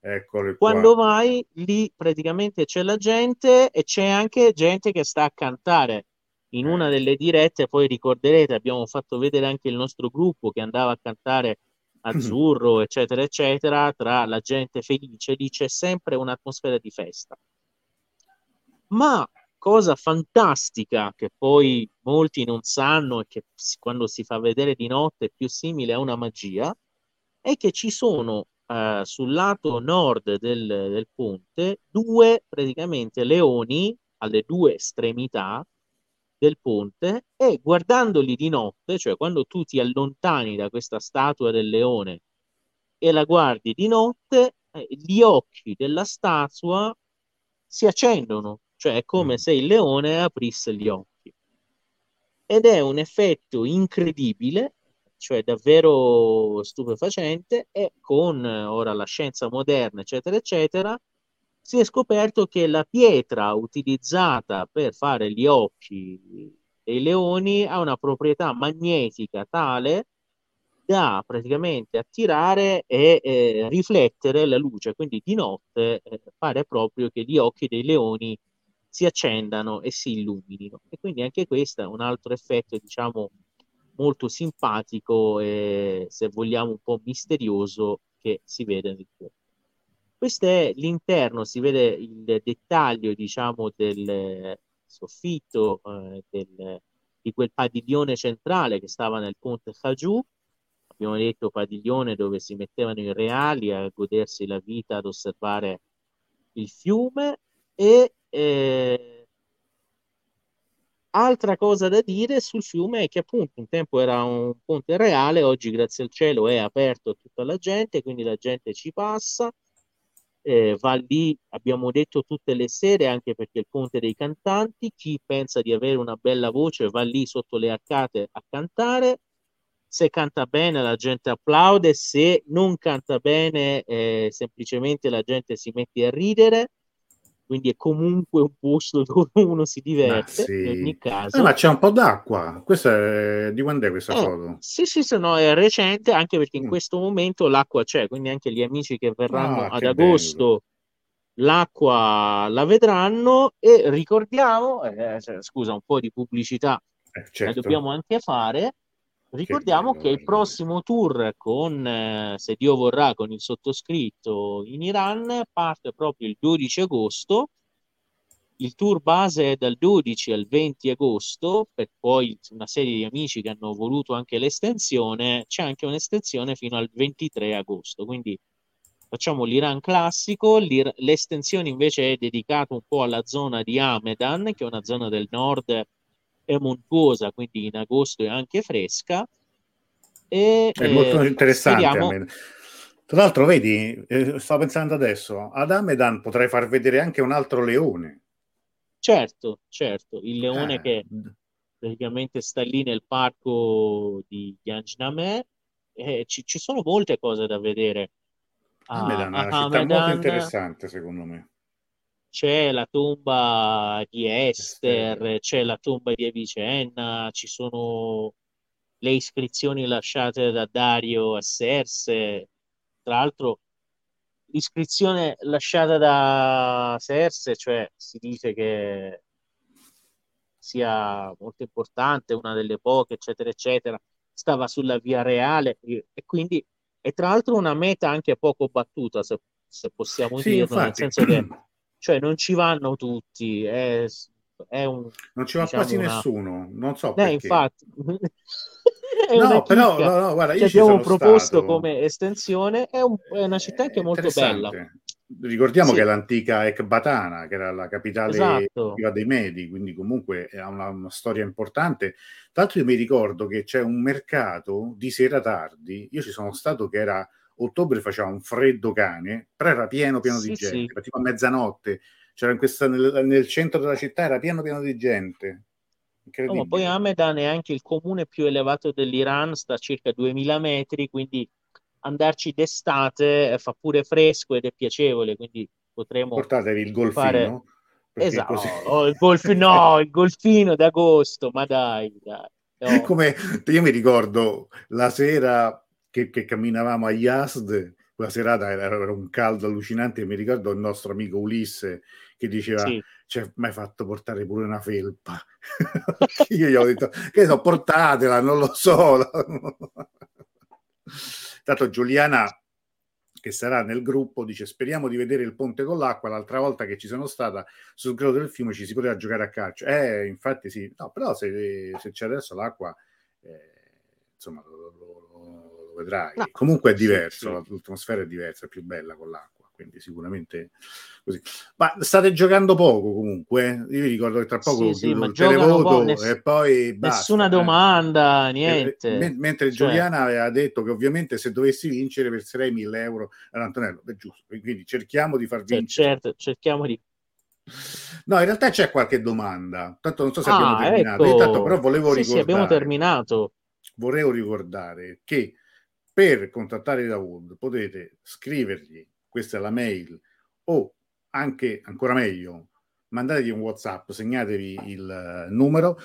eccoli Quando vai lì praticamente c'è la gente e c'è anche gente che sta a cantare in una delle dirette, poi ricorderete, abbiamo fatto vedere anche il nostro gruppo che andava a cantare azzurro, eccetera, eccetera, tra la gente felice, lì c'è sempre un'atmosfera di festa. Ma cosa fantastica che poi molti non sanno e che quando si fa vedere di notte è più simile a una magia, è che ci sono eh, sul lato nord del, del ponte due praticamente leoni alle due estremità del ponte e guardandoli di notte, cioè quando tu ti allontani da questa statua del leone e la guardi di notte, eh, gli occhi della statua si accendono, cioè è come mm. se il leone aprisse gli occhi. Ed è un effetto incredibile, cioè davvero stupefacente, e con ora la scienza moderna, eccetera, eccetera, si è scoperto che la pietra utilizzata per fare gli occhi dei leoni ha una proprietà magnetica tale da praticamente attirare e eh, riflettere la luce, quindi di notte eh, pare proprio che gli occhi dei leoni si accendano e si illuminino. E quindi anche questo è un altro effetto, diciamo, molto simpatico e se vogliamo un po' misterioso che si vede nel film. Questo è l'interno, si vede il dettaglio, diciamo, del soffitto eh, del, di quel padiglione centrale che stava nel ponte Haju. Abbiamo detto padiglione dove si mettevano i reali a godersi la vita, ad osservare il fiume e eh, altra cosa da dire sul fiume è che appunto un tempo era un ponte reale, oggi grazie al cielo è aperto a tutta la gente, quindi la gente ci passa eh, va lì, abbiamo detto tutte le sere, anche perché il ponte dei cantanti, chi pensa di avere una bella voce va lì sotto le arcate a cantare, se canta bene la gente applaude, se non canta bene eh, semplicemente la gente si mette a ridere quindi è comunque un posto dove uno si diverte sì. in ogni caso. Eh, ma c'è un po' d'acqua. Questa è... di quando è questa eh, foto? Sì, sì, sì, no, è recente anche perché in mm. questo momento l'acqua c'è, quindi anche gli amici che verranno ah, ad agosto bello. l'acqua la vedranno e ricordiamo, eh, scusa, un po' di pubblicità eh, certo. la dobbiamo anche fare. Ricordiamo che, che il prossimo tour con, eh, se Dio vorrà, con il sottoscritto in Iran parte proprio il 12 agosto. Il tour base è dal 12 al 20 agosto, per poi una serie di amici che hanno voluto anche l'estensione, c'è anche un'estensione fino al 23 agosto. Quindi facciamo l'Iran classico, l'Ir- l'estensione invece è dedicata un po' alla zona di Amedan, che è una zona del nord è montuosa, quindi in agosto è anche fresca. E, è molto eh, interessante. Speriamo... Tra l'altro, vedi, eh, sto pensando adesso, ad Amedan potrei far vedere anche un altro leone. Certo, certo, il leone eh. che praticamente sta lì nel parco di Yanjname. Eh, ci, ci, sono molte cose da vedere. A, Amedan è una città molto interessante, secondo me. C'è la tomba di Esther, c'è la tomba di Avicenna, ci sono le iscrizioni lasciate da Dario a Serse. Tra l'altro, l'iscrizione lasciata da Serse, cioè si dice che sia molto importante, una delle poche, eccetera, eccetera, stava sulla via reale e quindi è tra l'altro una meta anche poco battuta, se, se possiamo sì, dirlo, infatti. nel senso che cioè non ci vanno tutti, è, è un, non ci va diciamo quasi una... nessuno, non so eh, infatti. no, però no, no, guarda, che abbiamo proposto stato... come estensione, è, un, è, una città anche molto bella. Ricordiamo sì. che è l'antica Ecbatana, che era la capitale esatto. dei Medi, quindi comunque ha una, una, storia importante. Tra l'altro io mi ricordo che c'è un mercato di sera tardi, io ci sono stato che era ottobre faceva un freddo cane, però era pieno pieno sì, di gente, sì. tipo a mezzanotte, c'era in questa, nel, nel, centro della città, era pieno pieno di gente. No, ma poi Amedan è anche il comune più elevato dell'Iran, sta a circa 2000 metri, quindi andarci d'estate fa pure fresco ed è piacevole, quindi potremo Portatevi il golfino. Fare... Esatto, così... oh, il golfino, no, il golfino d'agosto, ma dai, dai. No. Come io mi ricordo la sera che, che camminavamo a Yazd, quella serata era, era, un caldo allucinante. Mi ricordo il nostro amico Ulisse che diceva: sì. Cioè, mi hai fatto portare pure una felpa. Io gli ho detto: Che so, portatela, non lo so. Tanto Giuliana che sarà nel gruppo, dice speriamo di vedere il ponte con l'acqua, l'altra volta che ci sono stata sul credo del fiume ci si poteva giocare a calcio. Eh, infatti sì, no, però se, se c'è adesso l'acqua, eh, insomma, lo, lo, lo vedrai. No. Comunque è diverso, sì, sì. l'atmosfera è diversa, è più bella con l'acqua, quindi sicuramente così. Ma state giocando poco comunque, eh? io vi ricordo che tra poco sì, chiudo il televoto ness- e poi basta, Nessuna eh. domanda, eh. niente. M- mentre cioè. Giuliana aveva detto che ovviamente se dovessi vincere verserei 1000 euro ad Antonello, è giusto, quindi cerchiamo di far vincere. certo, cerchiamo di No, in realtà c'è qualche domanda. Tanto non so se ah, abbiamo terminato. Ecco. Tanto, però volevo sì, ricordare. Sì, abbiamo terminato. Vorrei ricordare che per contattare Dawood potete scrivergli, questa è la mail, o anche ancora meglio, mandategli un WhatsApp, segnatevi il numero,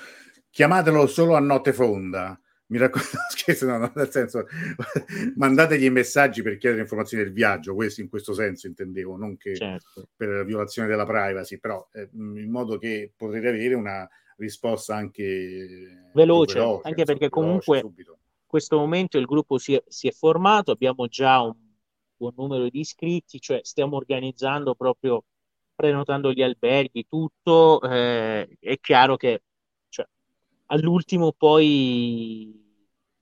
chiamatelo solo a notte fonda. Mi raccomando, scherzo, no, no, nel senso, mandategli messaggi per chiedere informazioni del viaggio, questo in questo senso intendevo, non che certo. per violazione della privacy, però eh, in modo che potrete avere una risposta anche veloce, veloce anche perché comunque subito questo momento il gruppo si è, si è, formato, abbiamo già un buon numero di iscritti, cioè stiamo organizzando proprio, prenotando gli alberghi, tutto. Eh, è chiaro che cioè, all'ultimo poi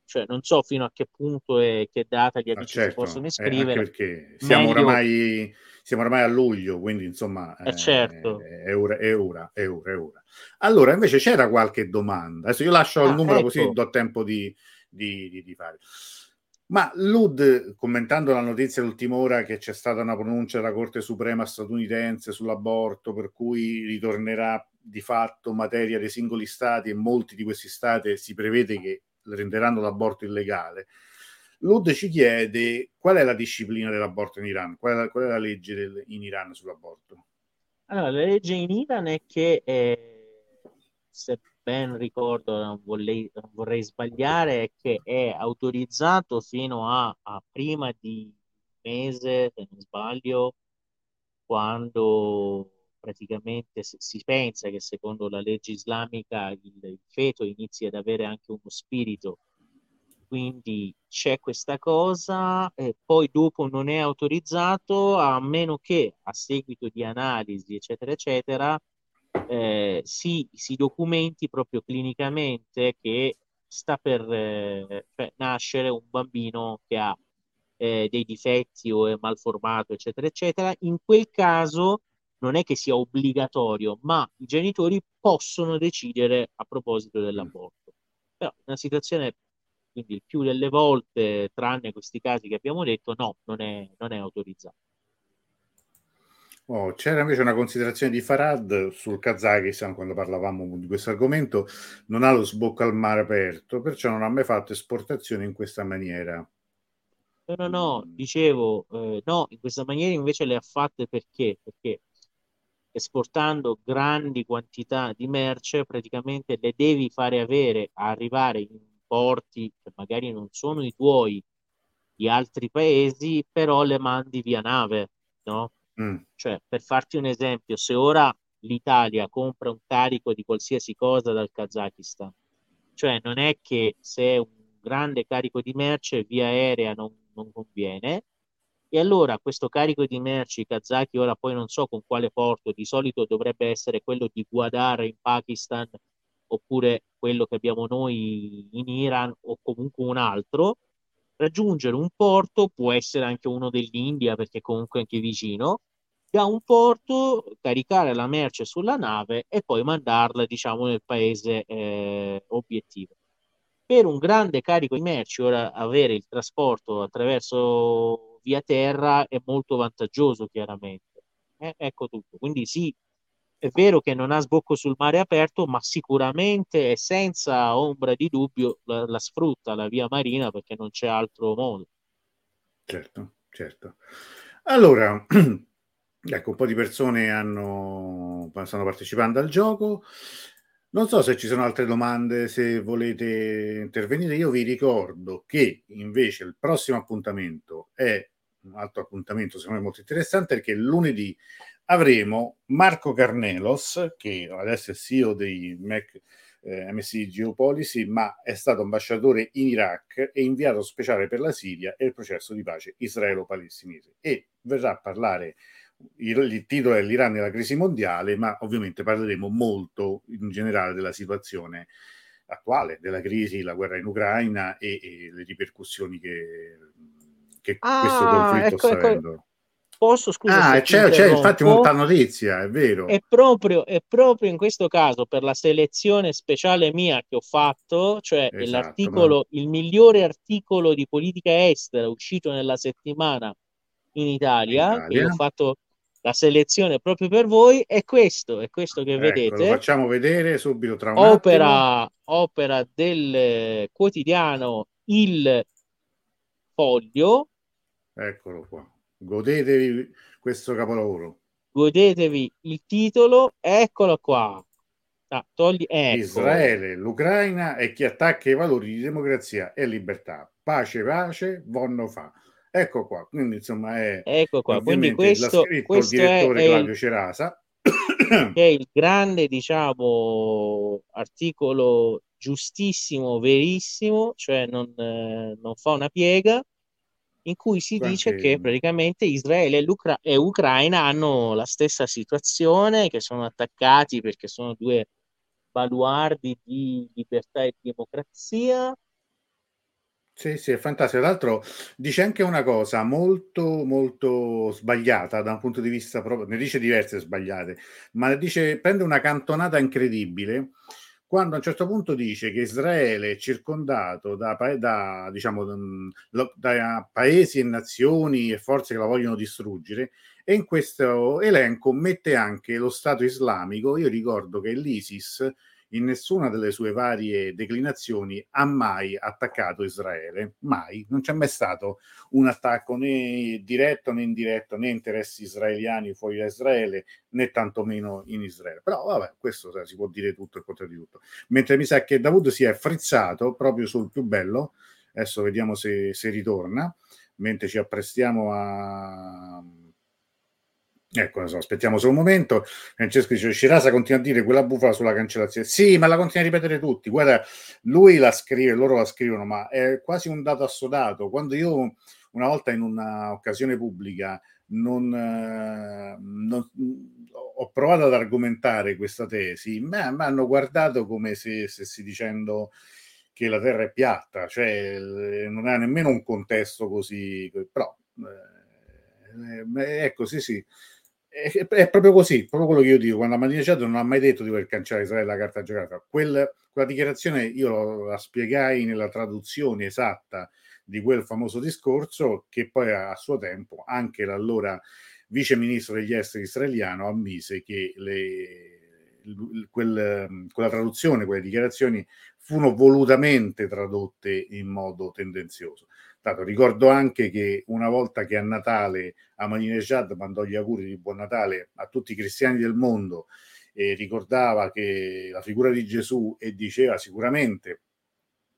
cioè, non so fino a che punto e che data gli amici certo, si possono eh, iscrivere. Eh, perché siamo, meglio... oramai, siamo oramai a luglio, quindi insomma eh, certo. è, ora, è, ora, è ora, è ora. Allora, invece c'era qualche domanda. Adesso io lascio ah, il numero ecco. così do tempo di, di, di, di fare. Ma Lud, commentando la notizia dell'ultima ora che c'è stata una pronuncia della Corte Suprema statunitense sull'aborto, per cui ritornerà di fatto materia dei singoli stati e molti di questi stati si prevede che renderanno l'aborto illegale. Lud ci chiede qual è la disciplina dell'aborto in Iran, qual è la, qual è la legge del, in Iran sull'aborto. Allora, la legge in Iran è che eh, se ben ricordo, non vorrei, vorrei sbagliare, è che è autorizzato fino a, a prima di mese, se non sbaglio, quando praticamente si pensa che secondo la legge islamica il, il feto inizi ad avere anche uno spirito. Quindi c'è questa cosa, e poi dopo non è autorizzato a meno che a seguito di analisi, eccetera, eccetera, eh, si, si, documenti proprio clinicamente che sta per eh, nascere un bambino che ha eh, dei difetti o è malformato, eccetera, eccetera. In quel caso non è che sia obbligatorio, ma i genitori possono decidere a proposito dell'aborto. Però una situazione, quindi il più delle volte, tranne questi casi che abbiamo detto, no, non è, non è autorizzato. Oh, c'era invece una considerazione di Farad sul Kazakistan quando parlavamo di questo argomento, non ha lo sbocco al mare aperto, perciò non ha mai fatto esportazioni in questa maniera. No, no, no, dicevo, eh, no, in questa maniera invece le ha fatte perché? Perché esportando grandi quantità di merce, praticamente le devi fare avere, arrivare in porti che magari non sono i tuoi, di altri paesi, però le mandi via nave, no? Mm. Cioè, per farti un esempio, se ora l'Italia compra un carico di qualsiasi cosa dal Kazakistan, cioè non è che se è un grande carico di merce via aerea non, non conviene, e allora questo carico di merci kazaki, ora poi non so con quale porto, di solito dovrebbe essere quello di Gwadar in Pakistan oppure quello che abbiamo noi in Iran o comunque un altro, raggiungere un porto, può essere anche uno dell'India perché comunque anche vicino, da un porto caricare la merce sulla nave e poi mandarla diciamo nel paese eh, obiettivo. Per un grande carico di merci, ora avere il trasporto attraverso via terra è molto vantaggioso, chiaramente. Eh, ecco tutto. Quindi sì, è vero che non ha sbocco sul mare aperto, ma sicuramente e senza ombra di dubbio la, la sfrutta la via marina perché non c'è altro modo. Certo, certo. Allora, ecco, un po' di persone hanno, stanno partecipando al gioco. Non so se ci sono altre domande, se volete intervenire. Io vi ricordo che invece il prossimo appuntamento è un altro appuntamento secondo me molto interessante perché lunedì avremo Marco Carnelos, che adesso è CEO dei Mac, eh, MSI Geopolicy, ma è stato ambasciatore in Iraq e inviato speciale per la Siria e il processo di pace israelo-palestinese. E verrà a parlare, il, titolo è l'Iran e la crisi mondiale, ma ovviamente parleremo molto in generale della situazione attuale, della crisi, la guerra in Ucraina e, e le ripercussioni che che ah, questo conflitto ecco, sta ecco. avendo. Posso scusa? Ah, c'è, c'è infatti molta notizia, è vero. È proprio, è proprio in questo caso per la selezione speciale mia che ho fatto, cioè esatto, l'articolo, ma... il migliore articolo di politica estera uscito nella settimana in Italia, in Italia. ho fatto la selezione proprio per voi, è questo, è questo che ecco, vedete. Lo facciamo vedere subito tra un opera, attimo. Opera del quotidiano Il Foglio, Eccolo qua. Godetevi questo capolavoro. Godetevi il titolo, eccolo qua. Ah, togli, ecco. Israele, l'Ucraina e chi attacca i valori di democrazia e libertà. Pace, pace, vonno fa. Ecco qua, quindi insomma è ecco qua. Quindi questo, questo il direttore è Claudio il, Cerasa. Che è il grande, diciamo, articolo giustissimo, verissimo, cioè non, eh, non fa una piega in cui si Quanti... dice che praticamente Israele e, e, Ucraina hanno la stessa situazione, che sono attaccati perché sono due baluardi di libertà e democrazia. Sì, sì, è fantastico. Tra l'altro dice anche una cosa molto, molto sbagliata da un punto di vista proprio, ne dice diverse sbagliate, ma dice, prende una cantonata incredibile quando a un certo punto dice che Israele è circondato da, da, diciamo, da paesi e nazioni e forze che la vogliono distruggere e in questo elenco mette anche lo Stato islamico. Io ricordo che l'ISIS in nessuna delle sue varie declinazioni ha mai attaccato Israele, mai, non c'è mai stato un attacco né diretto né indiretto né interessi israeliani fuori da Israele né tantomeno in Israele. Però vabbè, questo si può dire tutto e contro di tutto. Mentre mi sa che Davuto si è frizzato proprio sul più bello, adesso vediamo se, se ritorna, mentre ci apprestiamo a Ecco, so, aspettiamo solo un momento. Francesco dice: Scirasa continua a dire quella bufala sulla cancellazione. Sì, ma la continua a ripetere tutti. Guarda, lui la scrive, loro la scrivono, ma è quasi un dato assodato. Quando io una volta in un'occasione pubblica non, eh, non, ho provato ad argomentare questa tesi, mi hanno guardato come se stessi dicendo che la Terra è piatta, cioè non ha nemmeno un contesto così, però eh, eh ecco, sì, sì è, è, proprio così, proprio quello che io dico. Quando Ahmadinejad non ha mai detto di voler cancellare Israele la carta giocata, quel, quella dichiarazione io la spiegai nella traduzione esatta di quel famoso discorso che poi a, a suo tempo anche l'allora vice ministro degli esteri israeliano ammise che le, quel, quella traduzione, quelle dichiarazioni furono volutamente tradotte in modo tendenzioso. Tanto, ricordo anche che una volta che a Natale Ahmadinejad mandò gli auguri di Buon Natale a tutti i cristiani del mondo e ricordava che la figura di Gesù e diceva sicuramente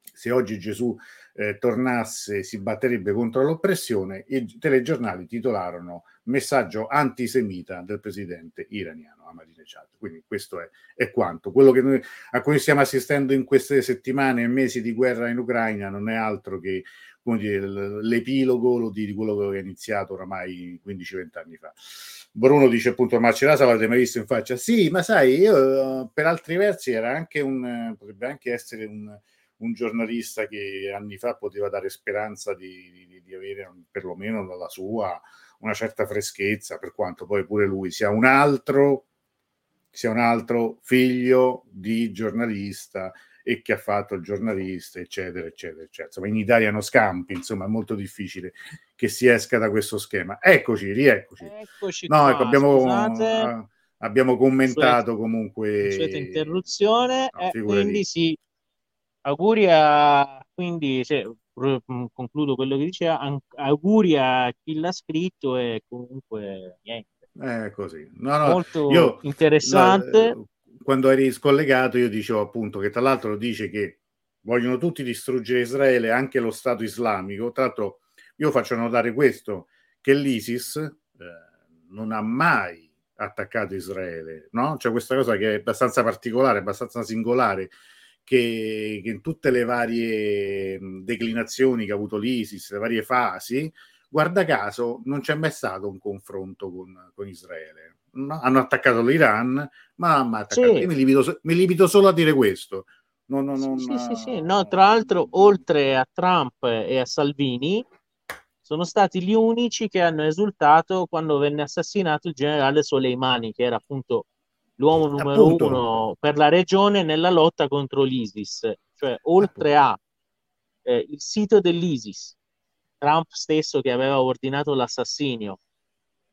se oggi Gesù eh, tornasse si batterebbe contro l'oppressione, i telegiornali titolarono messaggio antisemita del presidente iraniano Ahmadinejad. Quindi questo è, è quanto. Quello noi, a cui stiamo assistendo in queste settimane e mesi di guerra in Ucraina non è altro che dire, l'epilogo di quello che è iniziato oramai 15-20 anni fa. Bruno dice appunto Marcellasa l'avete mai visto in faccia? Sì, ma sai, io per altri versi era anche un, potrebbe anche essere un, un giornalista che anni fa poteva dare speranza di, di, di avere perlomeno dalla sua una certa freschezza, per quanto poi pure lui sia un altro, sia un altro figlio di giornalista e che ha fatto il giornalista, eccetera, eccetera, eccetera. Insomma, in Italia non scampi, insomma, è molto difficile che si esca da questo schema. Eccoci, rieccoci. Eccoci no, qua, ecco, abbiamo, abbiamo commentato comunque... interruzione, no, eh, quindi sì, auguri a... Quindi, cioè, concludo quello che diceva, auguri a chi l'ha scritto e comunque niente. È così. No, no, Molto io, interessante. No, quando eri scollegato io dicevo appunto che tra l'altro dice che vogliono tutti distruggere Israele, anche lo Stato islamico. Tra l'altro io faccio notare questo, che l'ISIS eh, non ha mai attaccato Israele, no? C'è questa cosa che è abbastanza particolare, abbastanza singolare, che, che in tutte le varie declinazioni che ha avuto l'ISIS, le varie fasi, guarda caso non c'è mai stato un confronto con, con Israele. No? Hanno attaccato l'Iran, ma hanno attaccato. Sì. Io mi limito, mi limito, solo a dire questo. Non, non, non, sì, sì, sì, No, tra l'altro, oltre a Trump e a Salvini, sono stati gli unici che hanno esultato quando venne assassinato il generale Soleimani, che era appunto l'uomo numero Appunto. uno per la regione nella lotta contro l'ISIS, cioè oltre a eh, il sito dell'ISIS, Trump stesso che aveva ordinato l'assassinio,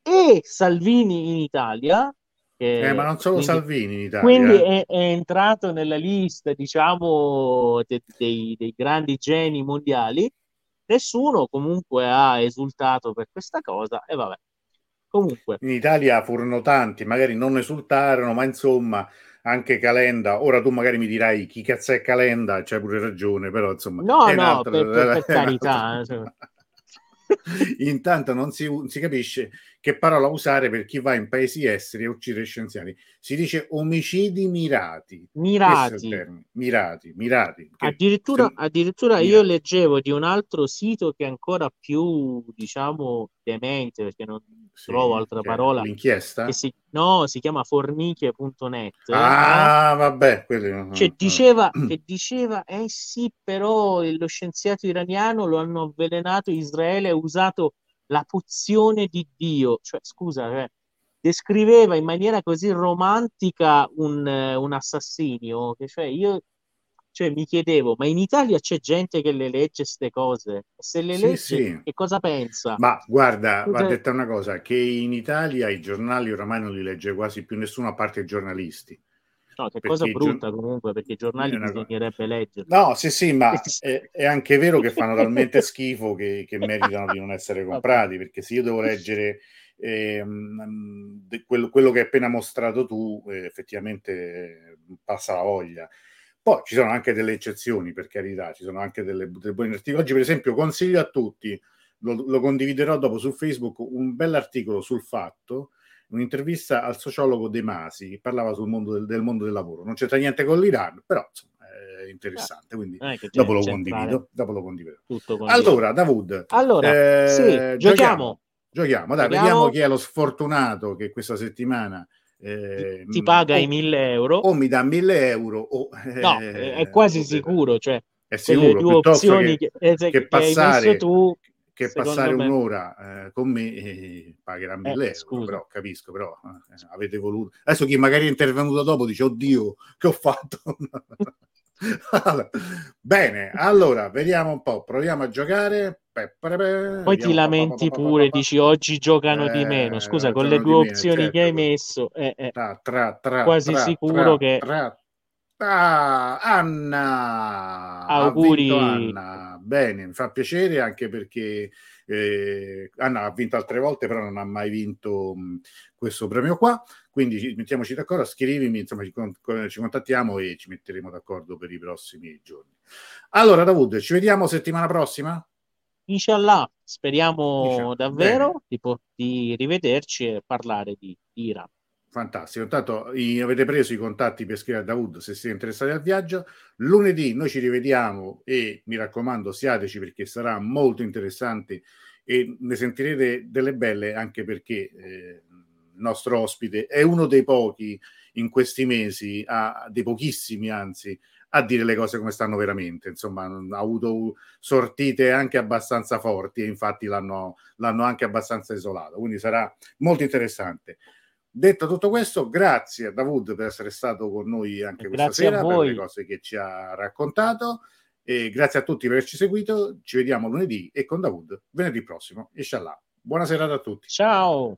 e Salvini inItalia. eh, ma non solo quindi, Salvini in Italia. Quindi eh. è, è, entrato nella lista, diciamo, de, dei, dei grandi geni mondiali. Nessuno comunque ha esultato per questa cosa e vabbè. Comunque. In Italia furono tanti, magari non esultarono, ma insomma anche Calenda. Ora tu magari mi dirai chi cazzo è Calenda, c'hai pure ragione, però insomma... No, no, per, per, per carità. Intanto non si, si, capisce che parola usare per chi va in paesi esteri a uccidere scienziati. Si dice omicidi mirati. Mirati. Mirati, mirati. Addirittura, addirittura io leggevo di un altro sito che è ancora più, diciamo, demente, perché non sì, trovo altra parola. L'inchiesta? Si, no, si chiama formiche.net. Ah, eh? vabbè. Quelli... Cioè, diceva, che diceva, eh sì, però lo scienziato iraniano lo hanno avvelenato, Israele ha usato la pozione di Dio. Cioè, scusa, eh, descriveva in maniera così romantica un, un assassinio, che cioè io cioè, mi chiedevo, ma in Italia c'è gente che le legge queste cose? Se le sì, legge, sì. che cosa pensa? Ma guarda, va detta una cosa, che in Italia i giornali oramai non li legge quasi più nessuno a parte i giornalisti. No, che cosa brutta gior- comunque, perché i giornali bisognerebbe leggere. No, sì, sì, ma è, è, anche vero che fanno talmente schifo che, che, meritano di non essere comprati, perché se io devo leggere eh, quello, quello, che hai appena mostrato tu, eh, effettivamente eh, passa la voglia. Poi ci sono anche delle eccezioni, per carità, ci sono anche delle, delle buone articoli. Oggi, per esempio, consiglio a tutti, lo, lo condividerò dopo su Facebook, un bell'articolo sul fatto, un'intervista al sociologo De Masi, che parlava sul mondo del, del mondo del lavoro. Non c'entra niente con l'Iran, però insomma, è interessante, quindi dopo lo, condivido, dopo lo condivido. Allora, Davud, allora, eh, sì, giochiamo. giochiamo. Giochiamo, dai, giochiamo. vediamo chi è lo sfortunato che questa settimana eh, ti paga o, i 1000 euro. o mi dà 1000 euro o, no, eh, è quasi sicuro cioè è sicuro due opzioni che, che, che, che passare tu, che passare me... un'ora eh, con me eh, pagherà 1000 eh, euro scusa. però capisco però eh, avete voluto. Adesso chi magari è intervenuto dopo dice oddio che ho fatto? Allora, bene allora vediamo un po' proviamo a giocare poi ti lamenti pure, dici oggi giocano di meno. Scusa, con le due opzioni che hai certo. messo, è quasi sicuro che Ah, Anna! Auguri! Anna. Bene, mi fa piacere anche perché eh, Anna ha vinto altre volte, però non ha mai vinto mh, questo premio qua. Quindi mettiamoci d'accordo, scrivimi, insomma, ci, ci, contattiamo e ci metteremo d'accordo per i prossimi giorni. Allora, Davud, ci vediamo settimana prossima? Inshallah, speriamo Inshallah. davvero di, di, rivederci e parlare di, di Iran. Fantastico, intanto avete preso i contatti per scrivere a Davud se siete interessati al viaggio. Lunedì noi ci rivediamo e mi raccomando siateci perché sarà molto interessante e ne sentirete delle belle anche perché eh, il nostro ospite è uno dei pochi in questi mesi, a, dei pochissimi anzi, a dire le cose come stanno veramente. Insomma, ha avuto sortite anche abbastanza forti e infatti l'hanno, l'hanno anche abbastanza isolato. Quindi sarà molto interessante. Detto tutto questo, grazie a Davud per essere stato con noi anche questa grazie sera, per le cose che ci ha raccontato. E grazie a tutti per averci seguito. Ci vediamo lunedì e con Davud venerdì prossimo. Inshallah. Buona serata a tutti. Ciao.